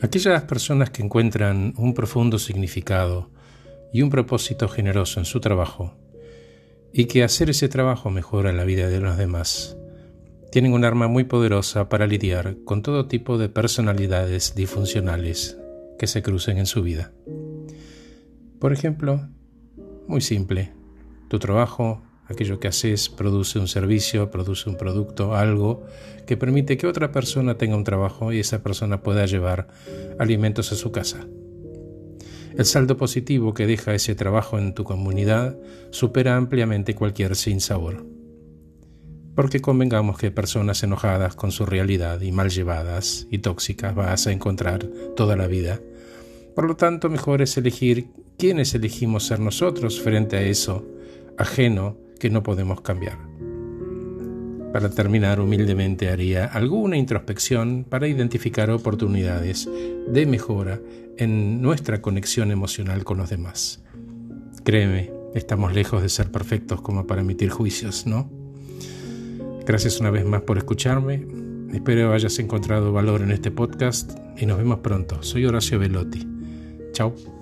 Aquellas personas que encuentran un profundo significado y un propósito generoso en su trabajo, y que hacer ese trabajo mejora la vida de los demás, tienen un arma muy poderosa para lidiar con todo tipo de personalidades disfuncionales que se crucen en su vida. Por ejemplo, muy simple, tu trabajo, aquello que haces, produce un servicio, produce un producto, algo que permite que otra persona tenga un trabajo y esa persona pueda llevar alimentos a su casa. El saldo positivo que deja ese trabajo en tu comunidad supera ampliamente cualquier sinsabor. Porque convengamos que personas enojadas con su realidad y mal llevadas y tóxicas vas a encontrar toda la vida. Por lo tanto, mejor es elegir quiénes elegimos ser nosotros frente a eso ajeno que no podemos cambiar. Para terminar, humildemente haría alguna introspección para identificar oportunidades de mejora en nuestra conexión emocional con los demás. Créeme, estamos lejos de ser perfectos como para emitir juicios, ¿no? Gracias una vez más por escucharme. Espero hayas encontrado valor en este podcast y nos vemos pronto. Soy Horacio Velotti. Chao.